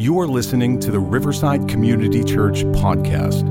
You are listening to the Riverside Community Church podcast.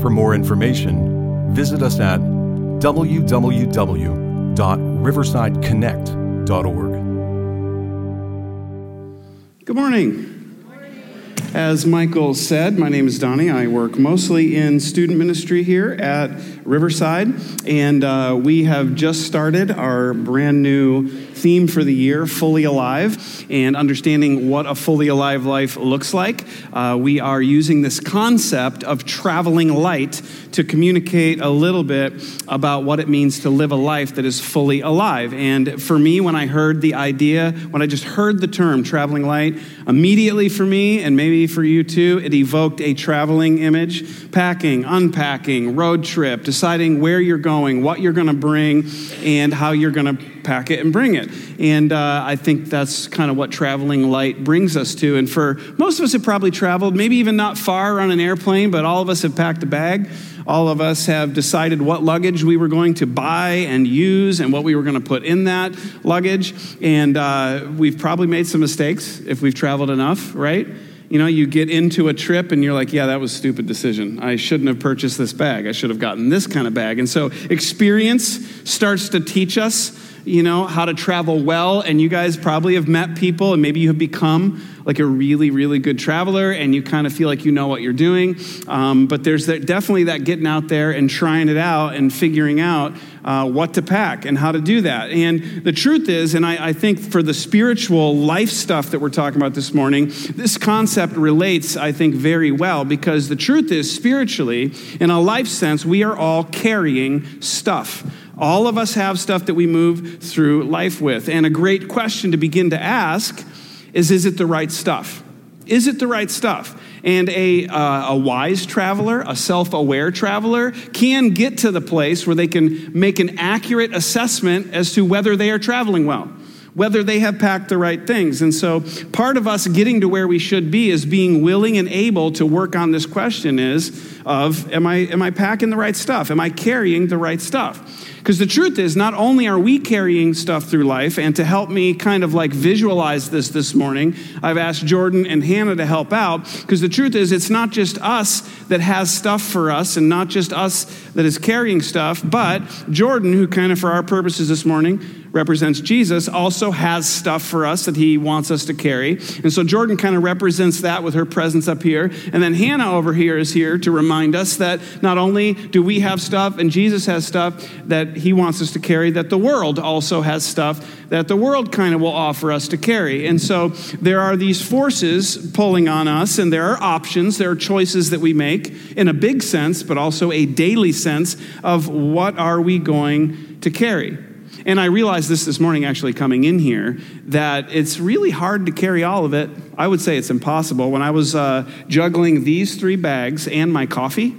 For more information, visit us at www.riversideconnect.org. Good morning. Good morning. As Michael said, my name is Donnie. I work mostly in student ministry here at Riverside, and uh, we have just started our brand new theme for the year, Fully Alive, and understanding what a fully alive life looks like. Uh, we are using this concept of traveling light to communicate a little bit about what it means to live a life that is fully alive. And for me, when I heard the idea, when I just heard the term traveling light, immediately for me, and maybe for you too, it evoked a traveling image packing, unpacking, road trip, deciding where you're going, what you're going to bring, and how you're going to pack it and bring it. And uh, I think that's kind of what traveling light brings us to. And for most of us have probably traveled, maybe even not far on an airplane, but all of us have packed a bag. All of us have decided what luggage we were going to buy and use and what we were going to put in that luggage. And uh, we've probably made some mistakes if we've traveled enough, right? You know, you get into a trip and you're like, yeah, that was a stupid decision. I shouldn't have purchased this bag. I should have gotten this kind of bag. And so experience starts to teach us you know, how to travel well. And you guys probably have met people, and maybe you have become like a really, really good traveler, and you kind of feel like you know what you're doing. Um, but there's that, definitely that getting out there and trying it out and figuring out uh, what to pack and how to do that. And the truth is, and I, I think for the spiritual life stuff that we're talking about this morning, this concept relates, I think, very well because the truth is, spiritually, in a life sense, we are all carrying stuff. All of us have stuff that we move through life with. And a great question to begin to ask is is it the right stuff? Is it the right stuff? And a, uh, a wise traveler, a self aware traveler, can get to the place where they can make an accurate assessment as to whether they are traveling well whether they have packed the right things. And so part of us getting to where we should be is being willing and able to work on this question is of am I am I packing the right stuff? Am I carrying the right stuff? Because the truth is, not only are we carrying stuff through life, and to help me kind of like visualize this this morning, I've asked Jordan and Hannah to help out. Because the truth is, it's not just us that has stuff for us, and not just us that is carrying stuff, but Jordan, who kind of for our purposes this morning represents Jesus, also has stuff for us that he wants us to carry. And so Jordan kind of represents that with her presence up here. And then Hannah over here is here to remind us that not only do we have stuff and Jesus has stuff that he wants us to carry, that the world also has stuff that the world kind of will offer us to carry. And so there are these forces pulling on us, and there are options, there are choices that we make in a big sense, but also a daily sense of what are we going to carry. And I realized this this morning, actually, coming in here, that it's really hard to carry all of it. I would say it's impossible. When I was uh, juggling these three bags and my coffee,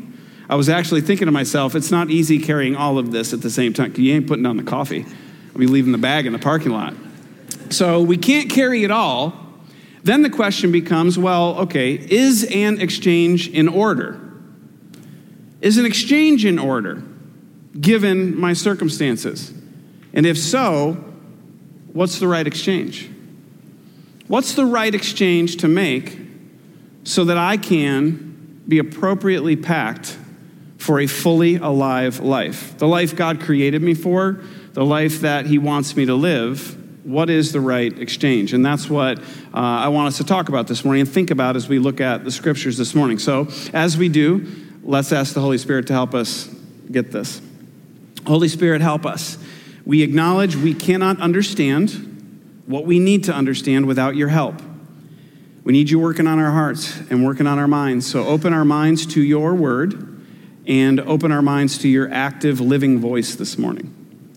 I was actually thinking to myself, it's not easy carrying all of this at the same time. You ain't putting down the coffee. I'll be leaving the bag in the parking lot. So we can't carry it all. Then the question becomes well, okay, is an exchange in order? Is an exchange in order given my circumstances? And if so, what's the right exchange? What's the right exchange to make so that I can be appropriately packed for a fully alive life? The life God created me for, the life that He wants me to live. What is the right exchange? And that's what uh, I want us to talk about this morning and think about as we look at the scriptures this morning. So, as we do, let's ask the Holy Spirit to help us get this. Holy Spirit, help us. We acknowledge we cannot understand what we need to understand without your help. We need you working on our hearts and working on our minds. So open our minds to your word and open our minds to your active, living voice this morning.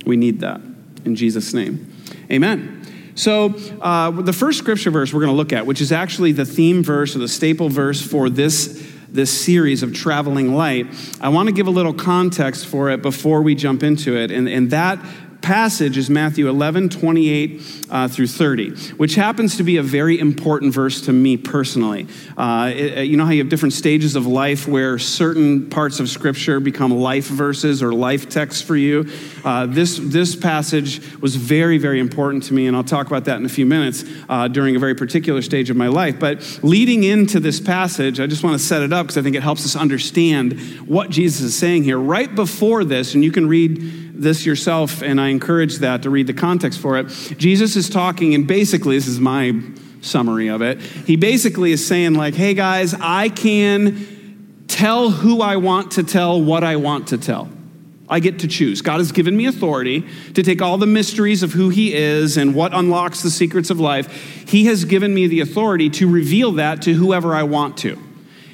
We need that. In Jesus' name. Amen. So, uh, the first scripture verse we're going to look at, which is actually the theme verse or the staple verse for this this series of traveling light, I want to give a little context for it before we jump into it. And, and that passage is Matthew 11, 28 uh, through 30, which happens to be a very important verse to me personally. Uh, it, you know how you have different stages of life where certain parts of Scripture become life verses or life texts for you? Uh, this, this passage was very, very important to me, and I'll talk about that in a few minutes uh, during a very particular stage of my life. But leading into this passage, I just want to set it up because I think it helps us understand what Jesus is saying here. Right before this, and you can read this yourself, and I encourage that to read the context for it. Jesus is talking, and basically, this is my summary of it. He basically is saying, like, hey guys, I can tell who I want to tell what I want to tell. I get to choose. God has given me authority to take all the mysteries of who He is and what unlocks the secrets of life. He has given me the authority to reveal that to whoever I want to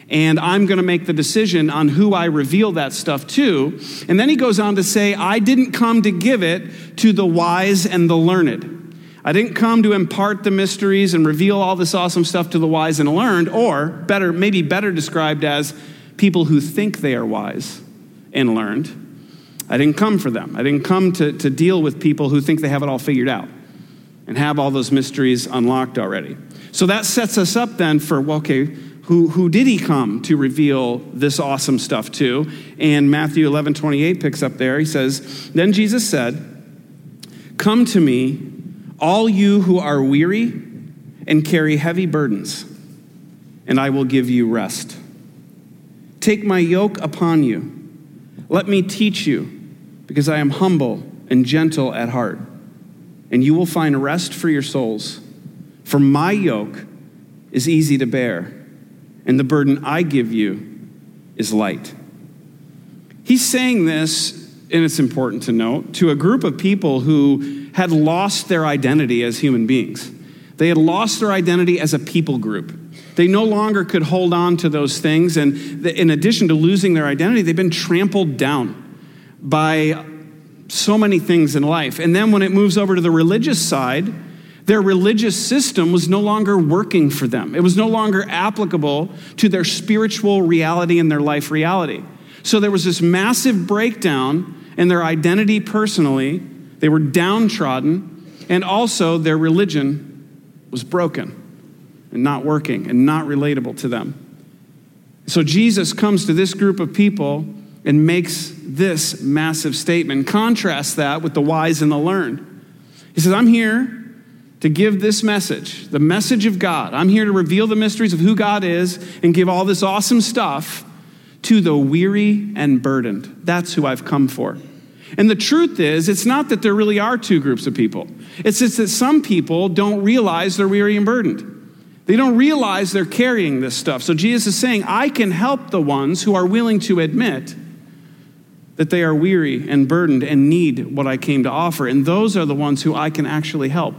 and I'm going to make the decision on who I reveal that stuff to. And then he goes on to say, I didn't come to give it to the wise and the learned. I didn't come to impart the mysteries and reveal all this awesome stuff to the wise and learned, or better, maybe better described as people who think they are wise and learned. I didn't come for them. I didn't come to, to deal with people who think they have it all figured out and have all those mysteries unlocked already. So that sets us up then for, well, okay, who, who did he come to reveal this awesome stuff to? And Matthew 11, 28 picks up there. He says, Then Jesus said, Come to me, all you who are weary and carry heavy burdens, and I will give you rest. Take my yoke upon you. Let me teach you, because I am humble and gentle at heart, and you will find rest for your souls. For my yoke is easy to bear and the burden I give you is light. He's saying this, and it's important to note, to a group of people who had lost their identity as human beings. They had lost their identity as a people group. They no longer could hold on to those things. And in addition to losing their identity, they've been trampled down by so many things in life. And then when it moves over to the religious side, their religious system was no longer working for them. It was no longer applicable to their spiritual reality and their life reality. So there was this massive breakdown in their identity personally. They were downtrodden, and also their religion was broken and not working and not relatable to them. So Jesus comes to this group of people and makes this massive statement. Contrast that with the wise and the learned. He says, I'm here to give this message, the message of God. I'm here to reveal the mysteries of who God is and give all this awesome stuff to the weary and burdened. That's who I've come for. And the truth is, it's not that there really are two groups of people. It's just that some people don't realize they're weary and burdened. They don't realize they're carrying this stuff. So Jesus is saying, I can help the ones who are willing to admit that they are weary and burdened and need what I came to offer. And those are the ones who I can actually help.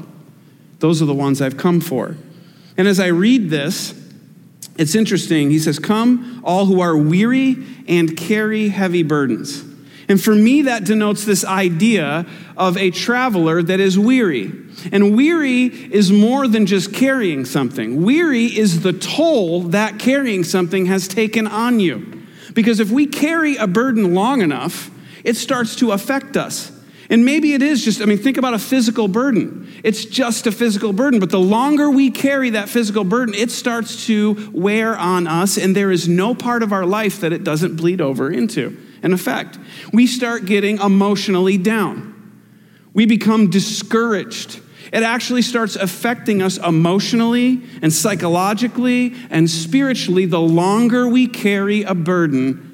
Those are the ones I've come for. And as I read this, it's interesting. He says, Come, all who are weary and carry heavy burdens. And for me, that denotes this idea of a traveler that is weary. And weary is more than just carrying something, weary is the toll that carrying something has taken on you. Because if we carry a burden long enough, it starts to affect us. And maybe it is just, I mean, think about a physical burden. It's just a physical burden, but the longer we carry that physical burden, it starts to wear on us, and there is no part of our life that it doesn't bleed over into. In effect, we start getting emotionally down. We become discouraged. It actually starts affecting us emotionally and psychologically and spiritually the longer we carry a burden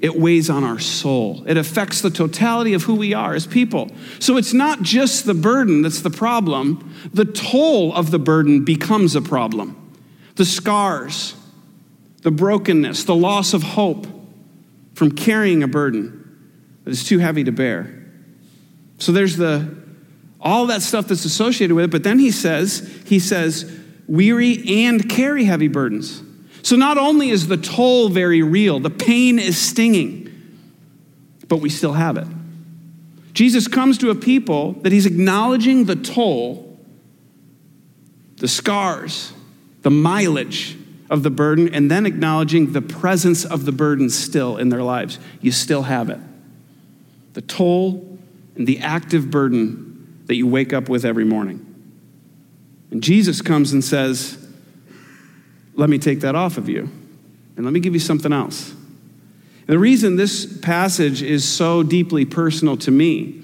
it weighs on our soul. It affects the totality of who we are as people. So it's not just the burden that's the problem, the toll of the burden becomes a problem. The scars, the brokenness, the loss of hope from carrying a burden that is too heavy to bear. So there's the all that stuff that's associated with it, but then he says, he says, weary and carry heavy burdens. So not only is the toll very real, the pain is stinging, but we still have it. Jesus comes to a people that he's acknowledging the toll, the scars, the mileage of the burden, and then acknowledging the presence of the burden still in their lives. You still have it. The toll, and the active burden that you wake up with every morning. And Jesus comes and says, Let me take that off of you, and let me give you something else. The reason this passage is so deeply personal to me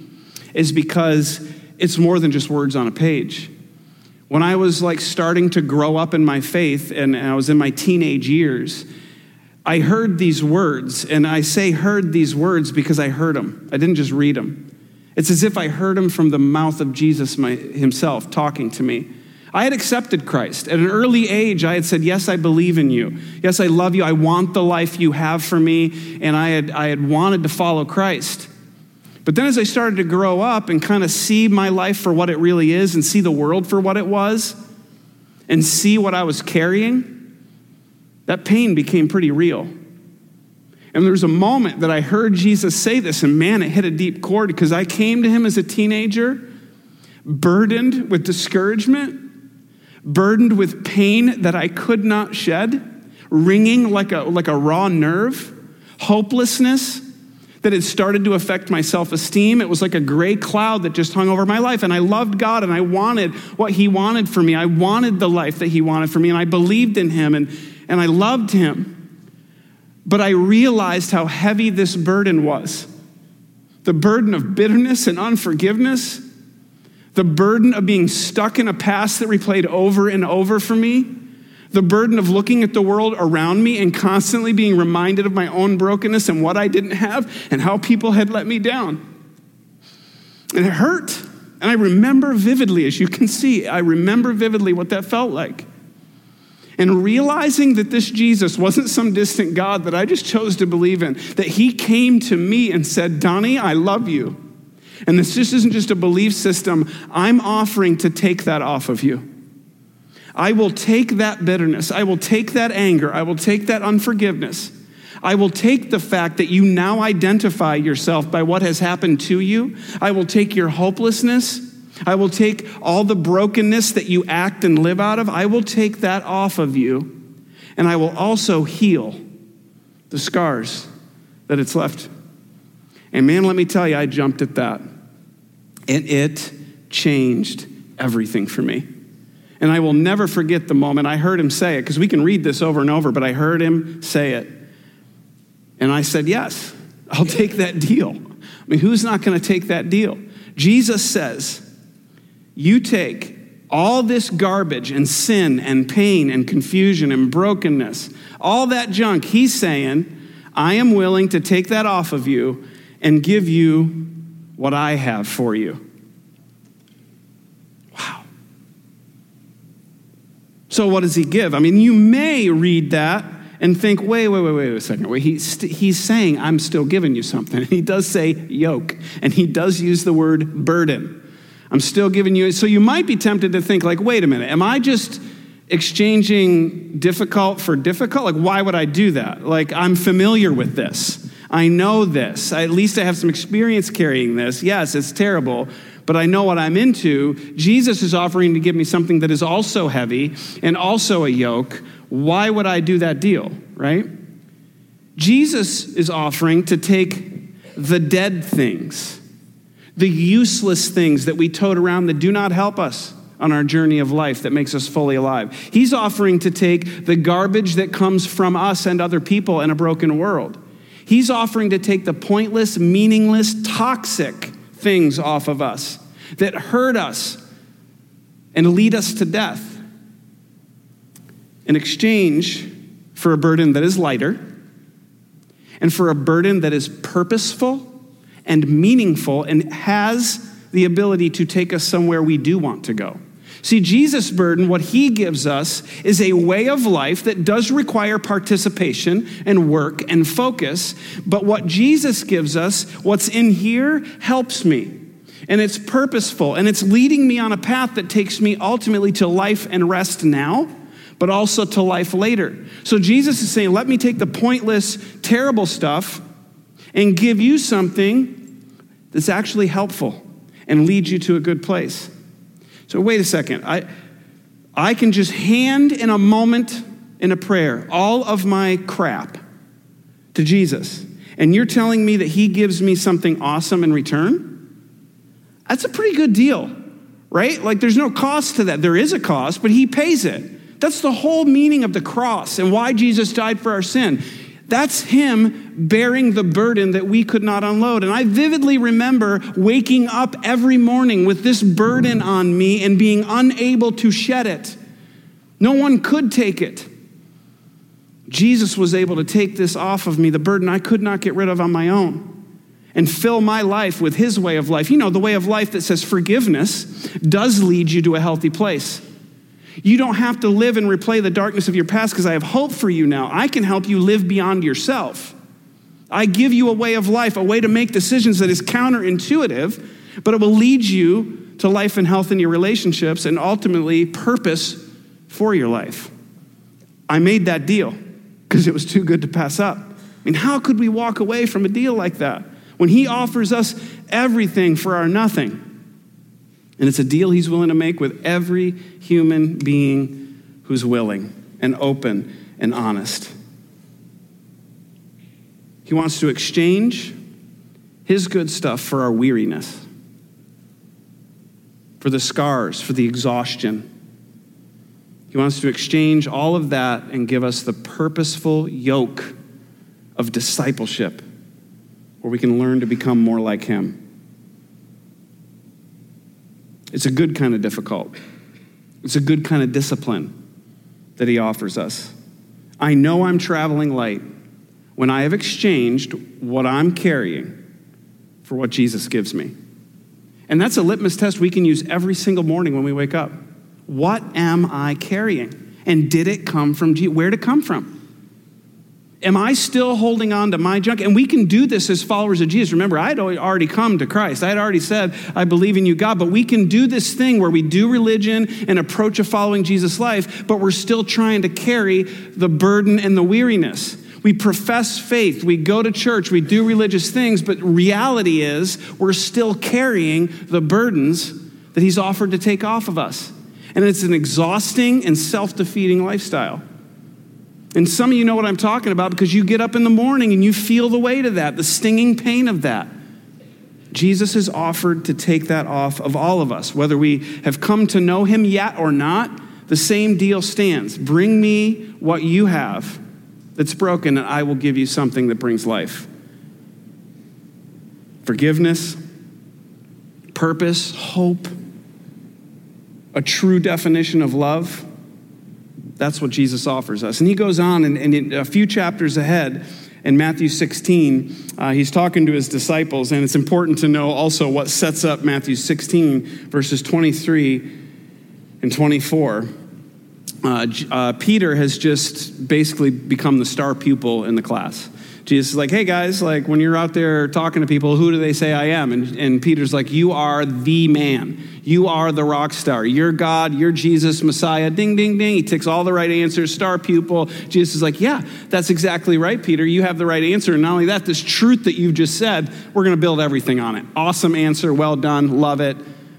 is because it's more than just words on a page. When I was like starting to grow up in my faith and I was in my teenage years, I heard these words, and I say heard these words because I heard them. I didn't just read them. It's as if I heard them from the mouth of Jesus my, himself talking to me. I had accepted Christ. At an early age, I had said, Yes, I believe in you. Yes, I love you. I want the life you have for me. And I had, I had wanted to follow Christ. But then as I started to grow up and kind of see my life for what it really is and see the world for what it was and see what I was carrying, that pain became pretty real. And there was a moment that I heard Jesus say this, and man, it hit a deep chord because I came to him as a teenager, burdened with discouragement, burdened with pain that I could not shed, ringing like a, like a raw nerve, hopelessness that had started to affect my self esteem. It was like a gray cloud that just hung over my life. And I loved God and I wanted what He wanted for me. I wanted the life that He wanted for me. And I believed in Him and, and I loved Him. But I realized how heavy this burden was the burden of bitterness and unforgiveness, the burden of being stuck in a past that replayed over and over for me the burden of looking at the world around me and constantly being reminded of my own brokenness and what I didn't have and how people had let me down. And it hurt. And I remember vividly, as you can see, I remember vividly what that felt like. And realizing that this Jesus wasn't some distant God that I just chose to believe in, that he came to me and said, Donnie, I love you. And this just isn't just a belief system, I'm offering to take that off of you. I will take that bitterness. I will take that anger. I will take that unforgiveness. I will take the fact that you now identify yourself by what has happened to you. I will take your hopelessness. I will take all the brokenness that you act and live out of. I will take that off of you. And I will also heal the scars that it's left. And man, let me tell you, I jumped at that. And it changed everything for me. And I will never forget the moment I heard him say it, because we can read this over and over, but I heard him say it. And I said, Yes, I'll take that deal. I mean, who's not going to take that deal? Jesus says, You take all this garbage and sin and pain and confusion and brokenness, all that junk, he's saying, I am willing to take that off of you and give you what I have for you. Wow. So, what does he give? I mean, you may read that and think, wait, wait, wait, wait a second. Wait, st- he's saying, I'm still giving you something. he does say yoke, and he does use the word burden. I'm still giving you. So, you might be tempted to think, like, wait a minute, am I just exchanging difficult for difficult? Like, why would I do that? Like, I'm familiar with this. I know this. At least I have some experience carrying this. Yes, it's terrible, but I know what I'm into. Jesus is offering to give me something that is also heavy and also a yoke. Why would I do that deal, right? Jesus is offering to take the dead things, the useless things that we tote around that do not help us on our journey of life that makes us fully alive. He's offering to take the garbage that comes from us and other people in a broken world. He's offering to take the pointless, meaningless, toxic things off of us that hurt us and lead us to death in exchange for a burden that is lighter and for a burden that is purposeful and meaningful and has the ability to take us somewhere we do want to go. See, Jesus' burden, what he gives us, is a way of life that does require participation and work and focus. But what Jesus gives us, what's in here, helps me. And it's purposeful and it's leading me on a path that takes me ultimately to life and rest now, but also to life later. So Jesus is saying, let me take the pointless, terrible stuff and give you something that's actually helpful and lead you to a good place. So, wait a second. I, I can just hand in a moment in a prayer all of my crap to Jesus. And you're telling me that he gives me something awesome in return? That's a pretty good deal, right? Like there's no cost to that. There is a cost, but he pays it. That's the whole meaning of the cross and why Jesus died for our sin. That's him bearing the burden that we could not unload. And I vividly remember waking up every morning with this burden on me and being unable to shed it. No one could take it. Jesus was able to take this off of me, the burden I could not get rid of on my own, and fill my life with his way of life. You know, the way of life that says forgiveness does lead you to a healthy place. You don't have to live and replay the darkness of your past because I have hope for you now. I can help you live beyond yourself. I give you a way of life, a way to make decisions that is counterintuitive, but it will lead you to life and health in your relationships and ultimately purpose for your life. I made that deal because it was too good to pass up. I mean, how could we walk away from a deal like that when He offers us everything for our nothing? And it's a deal He's willing to make with every human being who's willing and open and honest. He wants to exchange His good stuff for our weariness, for the scars, for the exhaustion he wants to exchange all of that and give us the purposeful yoke of discipleship where we can learn to become more like Him. It's a good kind of difficult, it's a good kind of discipline that He offers us. I know I'm traveling light when I have exchanged what I'm carrying for what Jesus gives me. And that's a litmus test we can use every single morning when we wake up. What am I carrying? And did it come from Jesus? Where did it come from? Am I still holding on to my junk? And we can do this as followers of Jesus. Remember, I had already come to Christ. I had already said, I believe in you, God. But we can do this thing where we do religion and approach a following Jesus life, but we're still trying to carry the burden and the weariness. We profess faith, we go to church, we do religious things, but reality is we're still carrying the burdens that He's offered to take off of us. And it's an exhausting and self defeating lifestyle. And some of you know what I'm talking about because you get up in the morning and you feel the weight of that, the stinging pain of that. Jesus has offered to take that off of all of us. Whether we have come to know him yet or not, the same deal stands. Bring me what you have that's broken, and I will give you something that brings life. Forgiveness, purpose, hope a true definition of love, that's what Jesus offers us. And he goes on, and, and a few chapters ahead, in Matthew 16, uh, he's talking to his disciples, and it's important to know also what sets up Matthew 16, verses 23 and 24. Uh, uh, Peter has just basically become the star pupil in the class. Jesus is like, hey guys, like when you're out there talking to people, who do they say I am? And, and Peter's like, you are the man. You are the rock star. You're God. You're Jesus, Messiah. Ding, ding, ding. He takes all the right answers, star pupil. Jesus is like, yeah, that's exactly right, Peter. You have the right answer. And not only that, this truth that you've just said, we're going to build everything on it. Awesome answer. Well done. Love it.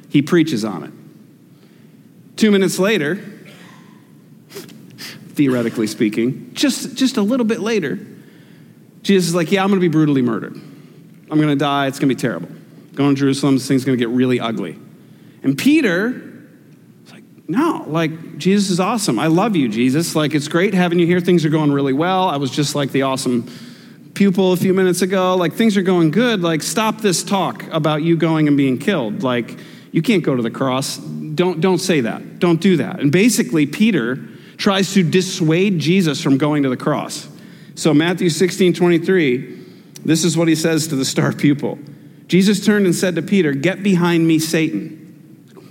He preaches on it. Two minutes later, theoretically speaking, just, just a little bit later, Jesus is like, Yeah, I'm going to be brutally murdered. I'm going to die. It's going to be terrible. Going to Jerusalem, this thing's going to get really ugly. And Peter is like, No, like, Jesus is awesome. I love you, Jesus. Like, it's great having you here. Things are going really well. I was just like the awesome pupil a few minutes ago. Like, things are going good. Like, stop this talk about you going and being killed. Like, you can't go to the cross. Don't, don't say that. Don't do that. And basically, Peter tries to dissuade Jesus from going to the cross. So, Matthew 16 23, this is what he says to the star pupil. Jesus turned and said to Peter, Get behind me, Satan.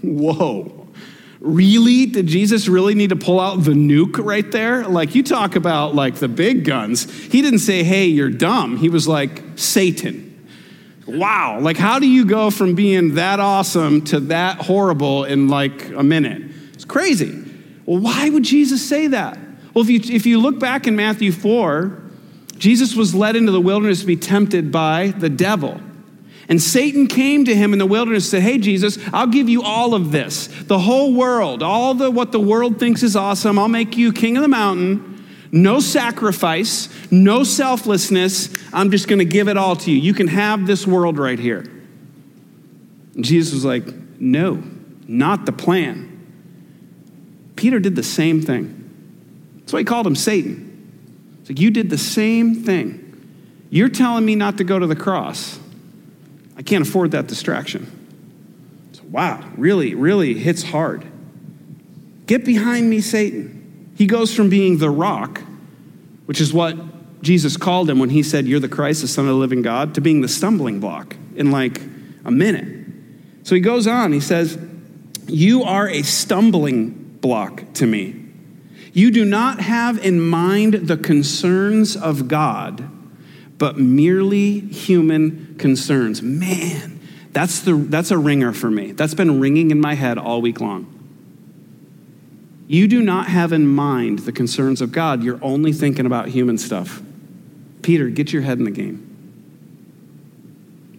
Whoa. Really? Did Jesus really need to pull out the nuke right there? Like, you talk about like the big guns. He didn't say, Hey, you're dumb. He was like, Satan. Wow. Like, how do you go from being that awesome to that horrible in like a minute? It's crazy. Well, why would Jesus say that? Well, if you, if you look back in Matthew 4, Jesus was led into the wilderness to be tempted by the devil. And Satan came to him in the wilderness and said, Hey, Jesus, I'll give you all of this, the whole world, all the what the world thinks is awesome. I'll make you king of the mountain. No sacrifice, no selflessness. I'm just going to give it all to you. You can have this world right here. And Jesus was like, No, not the plan. Peter did the same thing. That's why he called him Satan. It's like, You did the same thing. You're telling me not to go to the cross. I can't afford that distraction. So, wow, really, really hits hard. Get behind me, Satan. He goes from being the rock, which is what Jesus called him when he said, You're the Christ, the Son of the living God, to being the stumbling block in like a minute. So he goes on, he says, You are a stumbling block to me. You do not have in mind the concerns of God, but merely human concerns. Man, that's, the, that's a ringer for me. That's been ringing in my head all week long. You do not have in mind the concerns of God. You're only thinking about human stuff. Peter, get your head in the game.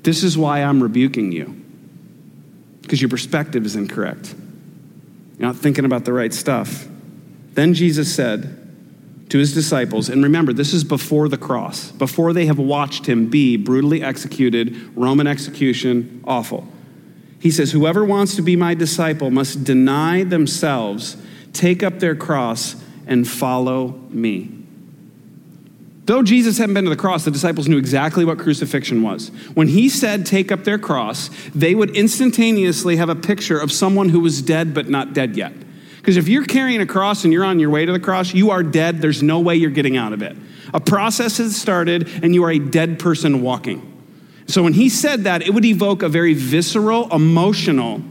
This is why I'm rebuking you, because your perspective is incorrect. You're not thinking about the right stuff. Then Jesus said to his disciples, and remember, this is before the cross, before they have watched him be brutally executed, Roman execution, awful. He says, Whoever wants to be my disciple must deny themselves, take up their cross, and follow me. Though Jesus hadn't been to the cross, the disciples knew exactly what crucifixion was. When he said, Take up their cross, they would instantaneously have a picture of someone who was dead but not dead yet. Because if you're carrying a cross and you're on your way to the cross, you are dead. There's no way you're getting out of it. A process has started, and you are a dead person walking. So when he said that, it would evoke a very visceral, emotional,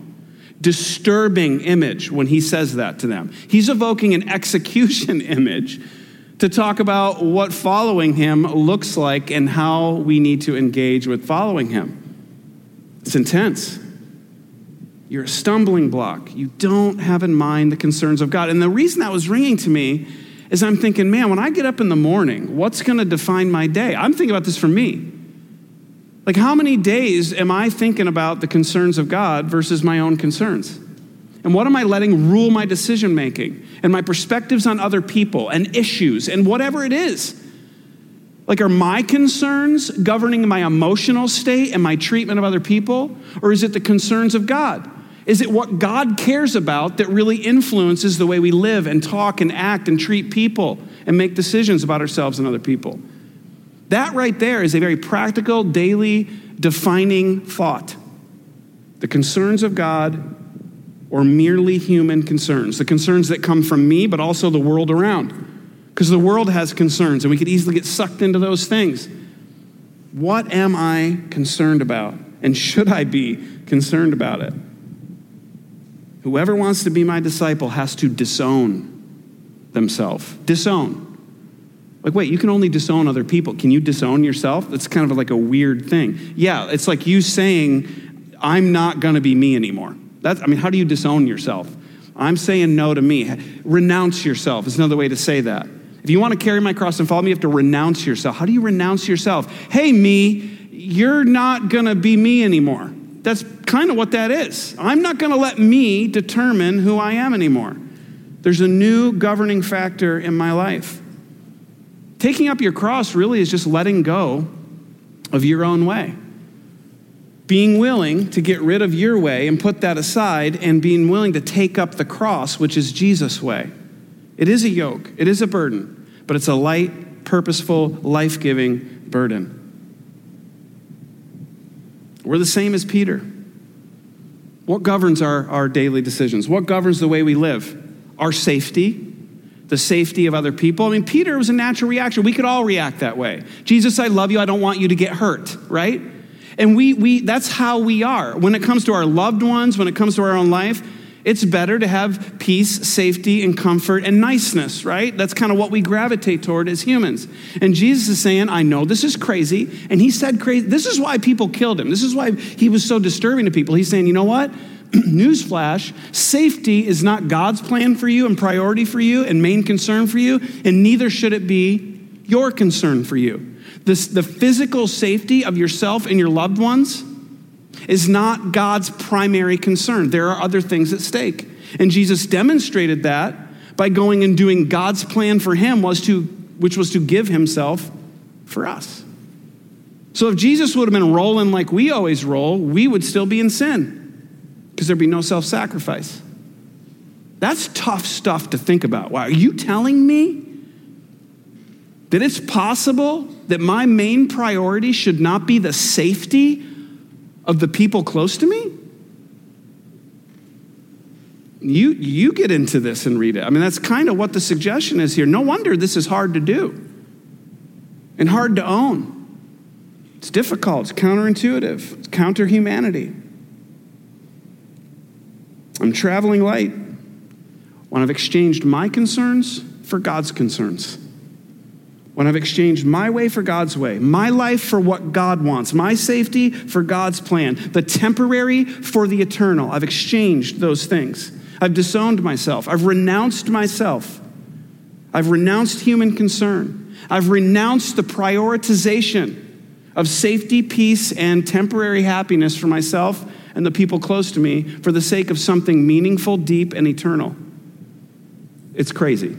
disturbing image when he says that to them. He's evoking an execution image to talk about what following him looks like and how we need to engage with following him. It's intense. You're a stumbling block. You don't have in mind the concerns of God. And the reason that was ringing to me is I'm thinking, man, when I get up in the morning, what's going to define my day? I'm thinking about this for me. Like, how many days am I thinking about the concerns of God versus my own concerns? And what am I letting rule my decision making and my perspectives on other people and issues and whatever it is? Like, are my concerns governing my emotional state and my treatment of other people? Or is it the concerns of God? Is it what God cares about that really influences the way we live and talk and act and treat people and make decisions about ourselves and other people? That right there is a very practical, daily, defining thought. The concerns of God or merely human concerns, the concerns that come from me, but also the world around. Because the world has concerns, and we could easily get sucked into those things. What am I concerned about? And should I be concerned about it? Whoever wants to be my disciple has to disown themselves. Disown. Like, wait, you can only disown other people. Can you disown yourself? That's kind of like a weird thing. Yeah, it's like you saying, I'm not going to be me anymore. That's, I mean, how do you disown yourself? I'm saying no to me. Renounce yourself is another way to say that. If you want to carry my cross and follow me, you have to renounce yourself. How do you renounce yourself? Hey, me, you're not going to be me anymore. That's kind of what that is. I'm not going to let me determine who I am anymore. There's a new governing factor in my life. Taking up your cross really is just letting go of your own way being willing to get rid of your way and put that aside and being willing to take up the cross, which is Jesus' way. It is a yoke, it is a burden, but it's a light, purposeful, life giving burden. We're the same as Peter. What governs our, our daily decisions? What governs the way we live? Our safety, the safety of other people. I mean, Peter was a natural reaction. We could all react that way. Jesus, I love you. I don't want you to get hurt, right? And we, we, that's how we are. When it comes to our loved ones, when it comes to our own life, it's better to have peace, safety, and comfort and niceness, right? That's kind of what we gravitate toward as humans. And Jesus is saying, I know this is crazy. And he said crazy. This is why people killed him. This is why he was so disturbing to people. He's saying, you know what? Newsflash, safety is not God's plan for you and priority for you and main concern for you, and neither should it be your concern for you. This, the physical safety of yourself and your loved ones is not God's primary concern. There are other things at stake. And Jesus demonstrated that by going and doing God's plan for him was to which was to give himself for us. So if Jesus would have been rolling like we always roll, we would still be in sin because there'd be no self sacrifice. That's tough stuff to think about. Wow, are you telling me that it's possible that my main priority should not be the safety of the people close to me? You, you get into this and read it. I mean, that's kind of what the suggestion is here. No wonder this is hard to do and hard to own. It's difficult, it's counterintuitive, it's counter humanity. I'm traveling light when I've exchanged my concerns for God's concerns. When I've exchanged my way for God's way, my life for what God wants, my safety for God's plan, the temporary for the eternal. I've exchanged those things. I've disowned myself. I've renounced myself. I've renounced human concern. I've renounced the prioritization of safety, peace, and temporary happiness for myself and the people close to me for the sake of something meaningful, deep, and eternal. It's crazy.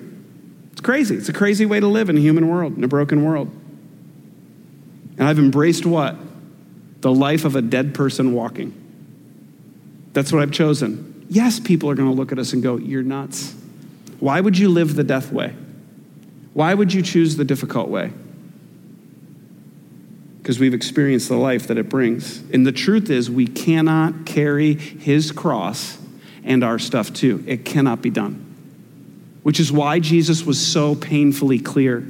Crazy. It's a crazy way to live in a human world, in a broken world. And I've embraced what? The life of a dead person walking. That's what I've chosen. Yes, people are going to look at us and go, You're nuts. Why would you live the death way? Why would you choose the difficult way? because we've experienced the life that it brings. And the truth is, we cannot carry his cross and our stuff too. It cannot be done. Which is why Jesus was so painfully clear.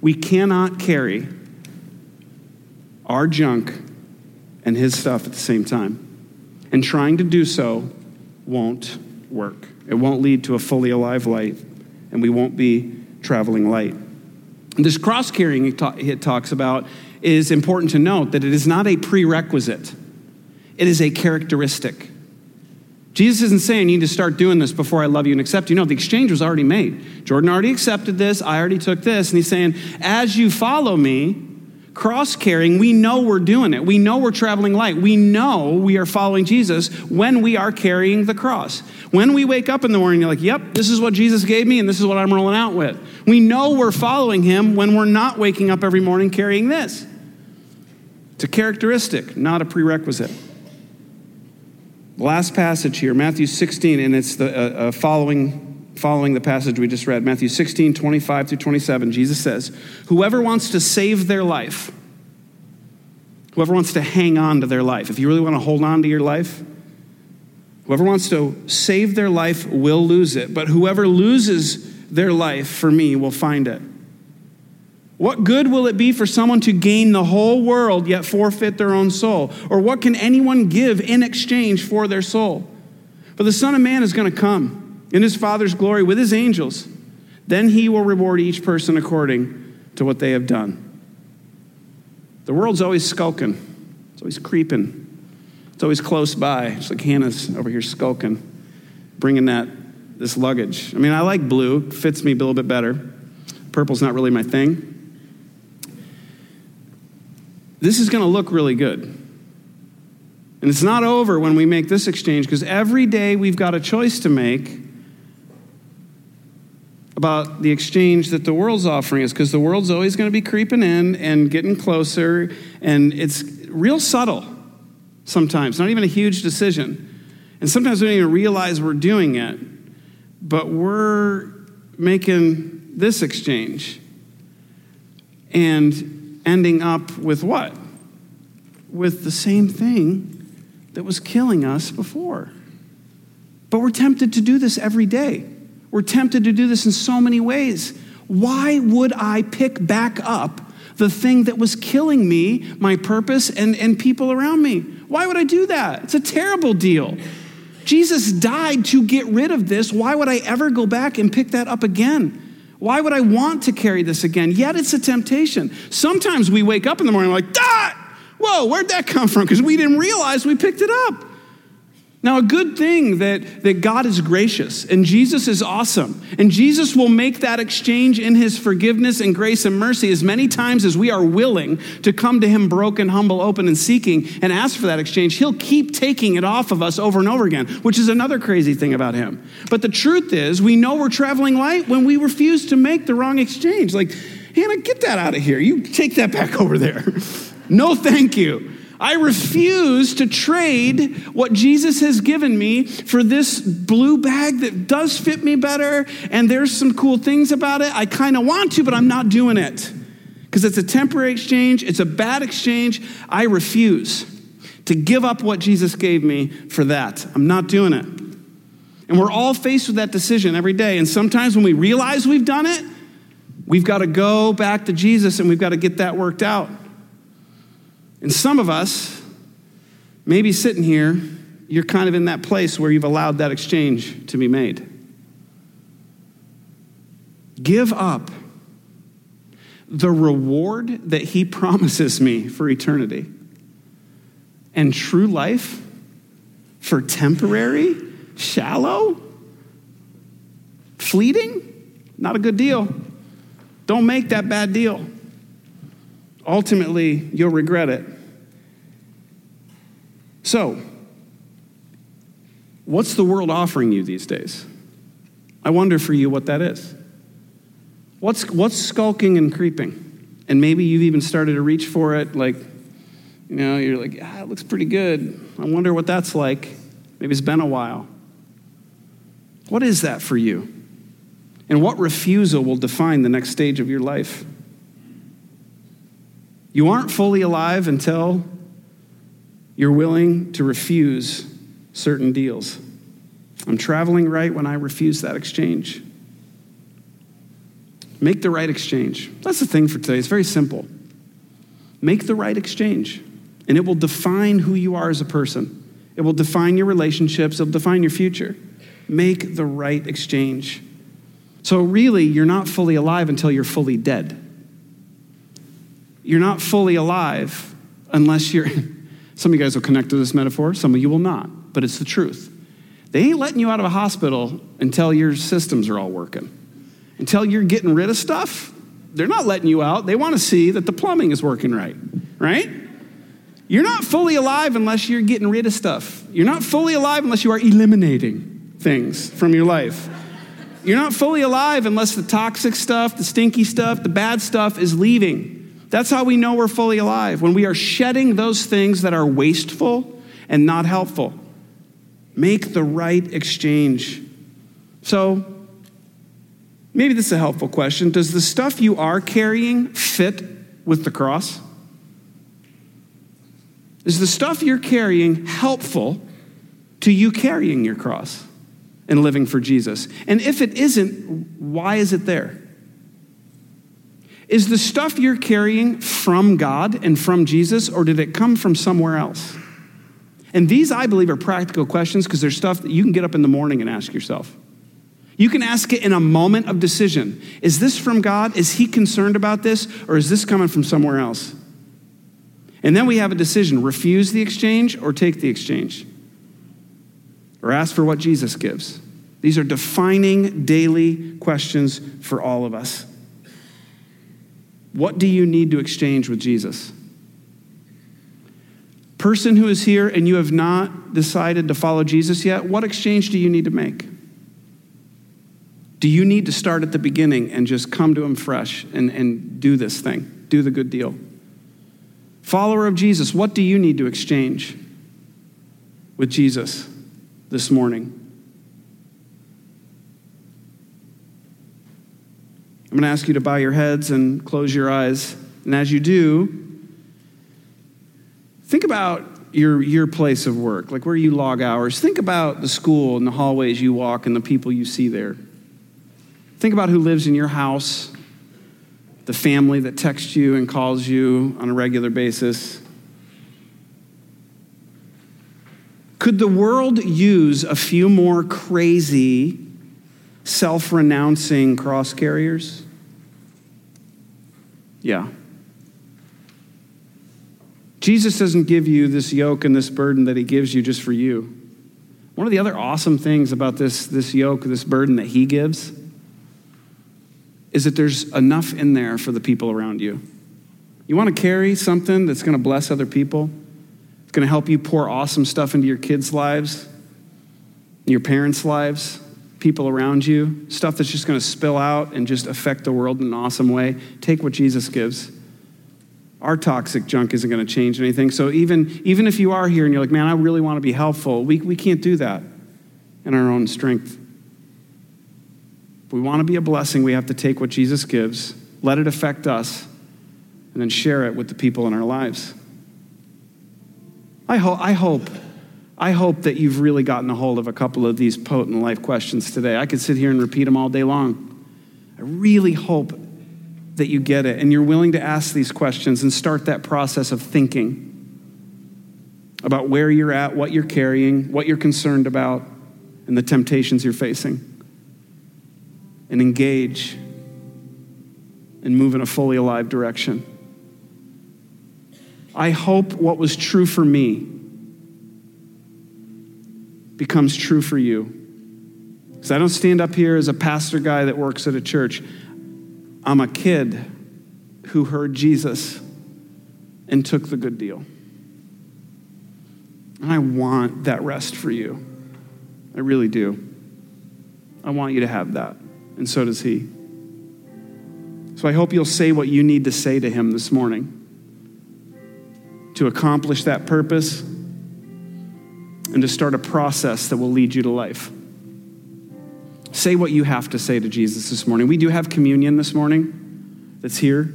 We cannot carry our junk and his stuff at the same time. And trying to do so won't work. It won't lead to a fully alive light, and we won't be traveling light. This cross carrying it talks about is important to note that it is not a prerequisite, it is a characteristic. Jesus isn't saying you need to start doing this before I love you and accept you. No, the exchange was already made. Jordan already accepted this. I already took this. And he's saying, as you follow me, cross carrying, we know we're doing it. We know we're traveling light. We know we are following Jesus when we are carrying the cross. When we wake up in the morning, you're like, yep, this is what Jesus gave me and this is what I'm rolling out with. We know we're following him when we're not waking up every morning carrying this. It's a characteristic, not a prerequisite. Last passage here, Matthew 16, and it's the uh, uh, following, following the passage we just read. Matthew 16, 25 through 27. Jesus says, Whoever wants to save their life, whoever wants to hang on to their life, if you really want to hold on to your life, whoever wants to save their life will lose it. But whoever loses their life for me will find it. What good will it be for someone to gain the whole world yet forfeit their own soul? Or what can anyone give in exchange for their soul? For the Son of Man is going to come in his Father's glory with his angels. Then he will reward each person according to what they have done. The world's always skulking, it's always creeping, it's always close by. It's like Hannah's over here skulking, bringing that this luggage. I mean, I like blue, fits me a little bit better. Purple's not really my thing this is going to look really good. And it's not over when we make this exchange because every day we've got a choice to make about the exchange that the world's offering us because the world's always going to be creeping in and getting closer and it's real subtle sometimes not even a huge decision and sometimes we don't even realize we're doing it but we're making this exchange and ending up with what? With the same thing that was killing us before. But we're tempted to do this every day. We're tempted to do this in so many ways. Why would I pick back up the thing that was killing me, my purpose, and, and people around me? Why would I do that? It's a terrible deal. Jesus died to get rid of this. Why would I ever go back and pick that up again? Why would I want to carry this again? Yet it's a temptation. Sometimes we wake up in the morning like, ah, whoa, where'd that come from? Because we didn't realize we picked it up. Now, a good thing that, that God is gracious and Jesus is awesome, and Jesus will make that exchange in his forgiveness and grace and mercy as many times as we are willing to come to him broken, humble, open, and seeking and ask for that exchange. He'll keep taking it off of us over and over again, which is another crazy thing about him. But the truth is, we know we're traveling light when we refuse to make the wrong exchange. Like, Hannah, get that out of here. You take that back over there. No, thank you. I refuse to trade what Jesus has given me for this blue bag that does fit me better and there's some cool things about it. I kind of want to, but I'm not doing it because it's a temporary exchange, it's a bad exchange. I refuse to give up what Jesus gave me for that. I'm not doing it. And we're all faced with that decision every day. And sometimes when we realize we've done it, we've got to go back to Jesus and we've got to get that worked out. And some of us, maybe sitting here, you're kind of in that place where you've allowed that exchange to be made. Give up the reward that he promises me for eternity and true life for temporary, shallow, fleeting, not a good deal. Don't make that bad deal. Ultimately, you'll regret it. So, what's the world offering you these days? I wonder for you what that is. What's, what's skulking and creeping? And maybe you've even started to reach for it, like, you know, you're like, ah, it looks pretty good. I wonder what that's like. Maybe it's been a while. What is that for you? And what refusal will define the next stage of your life? You aren't fully alive until you're willing to refuse certain deals. I'm traveling right when I refuse that exchange. Make the right exchange. That's the thing for today. It's very simple. Make the right exchange, and it will define who you are as a person. It will define your relationships, it'll define your future. Make the right exchange. So, really, you're not fully alive until you're fully dead. You're not fully alive unless you're. Some of you guys will connect to this metaphor, some of you will not, but it's the truth. They ain't letting you out of a hospital until your systems are all working. Until you're getting rid of stuff, they're not letting you out. They want to see that the plumbing is working right, right? You're not fully alive unless you're getting rid of stuff. You're not fully alive unless you are eliminating things from your life. You're not fully alive unless the toxic stuff, the stinky stuff, the bad stuff is leaving. That's how we know we're fully alive, when we are shedding those things that are wasteful and not helpful. Make the right exchange. So, maybe this is a helpful question. Does the stuff you are carrying fit with the cross? Is the stuff you're carrying helpful to you carrying your cross and living for Jesus? And if it isn't, why is it there? Is the stuff you're carrying from God and from Jesus, or did it come from somewhere else? And these, I believe, are practical questions because there's stuff that you can get up in the morning and ask yourself. You can ask it in a moment of decision. Is this from God? Is He concerned about this? Or is this coming from somewhere else? And then we have a decision refuse the exchange or take the exchange, or ask for what Jesus gives. These are defining daily questions for all of us. What do you need to exchange with Jesus? Person who is here and you have not decided to follow Jesus yet, what exchange do you need to make? Do you need to start at the beginning and just come to Him fresh and, and do this thing? Do the good deal. Follower of Jesus, what do you need to exchange with Jesus this morning? I'm going to ask you to bow your heads and close your eyes. And as you do, think about your, your place of work, like where you log hours. Think about the school and the hallways you walk and the people you see there. Think about who lives in your house, the family that texts you and calls you on a regular basis. Could the world use a few more crazy self renouncing cross carriers? Yeah. Jesus doesn't give you this yoke and this burden that he gives you just for you. One of the other awesome things about this, this yoke, this burden that he gives, is that there's enough in there for the people around you. You want to carry something that's going to bless other people? It's going to help you pour awesome stuff into your kids' lives, your parents' lives, people around you, stuff that's just going to spill out and just affect the world in an awesome way. Take what Jesus gives. our toxic junk isn't going to change anything. So even, even if you are here and you're like, man, I really want to be helpful, we, we can't do that in our own strength. If we want to be a blessing, we have to take what Jesus gives, let it affect us, and then share it with the people in our lives. I, ho- I hope. I hope that you've really gotten a hold of a couple of these potent life questions today. I could sit here and repeat them all day long. I really hope that you get it and you're willing to ask these questions and start that process of thinking about where you're at, what you're carrying, what you're concerned about, and the temptations you're facing. And engage and move in a fully alive direction. I hope what was true for me becomes true for you. Because I don't stand up here as a pastor guy that works at a church. I'm a kid who heard Jesus and took the good deal. And I want that rest for you. I really do. I want you to have that, and so does he. So I hope you'll say what you need to say to him this morning to accomplish that purpose and to start a process that will lead you to life. Say what you have to say to Jesus this morning. We do have communion this morning that's here.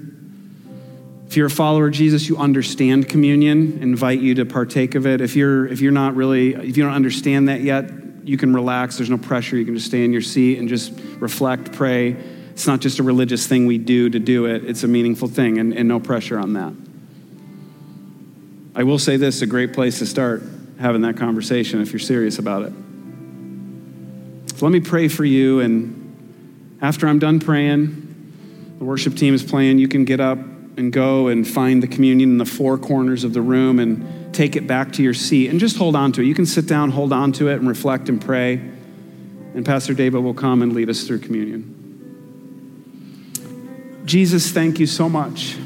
If you're a follower of Jesus, you understand communion, invite you to partake of it. If you're if you're not really if you don't understand that yet, you can relax. There's no pressure. You can just stay in your seat and just reflect, pray. It's not just a religious thing we do to do it. It's a meaningful thing and, and no pressure on that. I will say this, a great place to start having that conversation if you're serious about it. So let me pray for you and after I'm done praying, the worship team is playing, you can get up and go and find the communion in the four corners of the room and take it back to your seat and just hold on to it. You can sit down, hold on to it, and reflect and pray. And Pastor David will come and lead us through communion. Jesus, thank you so much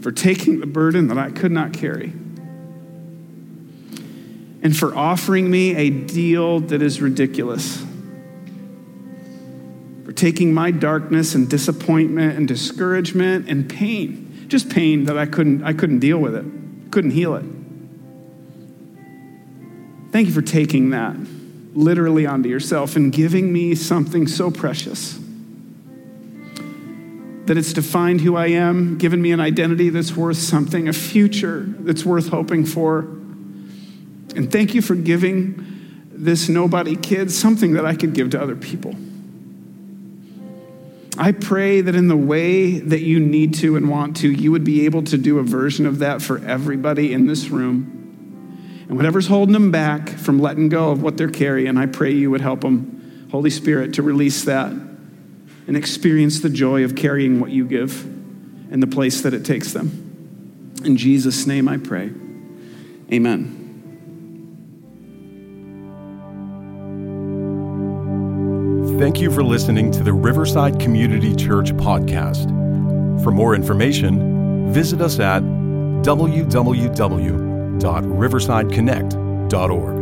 for taking the burden that I could not carry and for offering me a deal that is ridiculous for taking my darkness and disappointment and discouragement and pain, just pain that I couldn't, I couldn't deal with it, couldn't heal it. Thank you for taking that literally onto yourself and giving me something so precious. That it's defined who I am, given me an identity that's worth something, a future that's worth hoping for. And thank you for giving this nobody kid something that I could give to other people. I pray that in the way that you need to and want to, you would be able to do a version of that for everybody in this room. And whatever's holding them back from letting go of what they're carrying, I pray you would help them, Holy Spirit, to release that and experience the joy of carrying what you give and the place that it takes them. In Jesus' name I pray. Amen. Thank you for listening to the Riverside Community Church podcast. For more information, visit us at www.riversideconnect.org.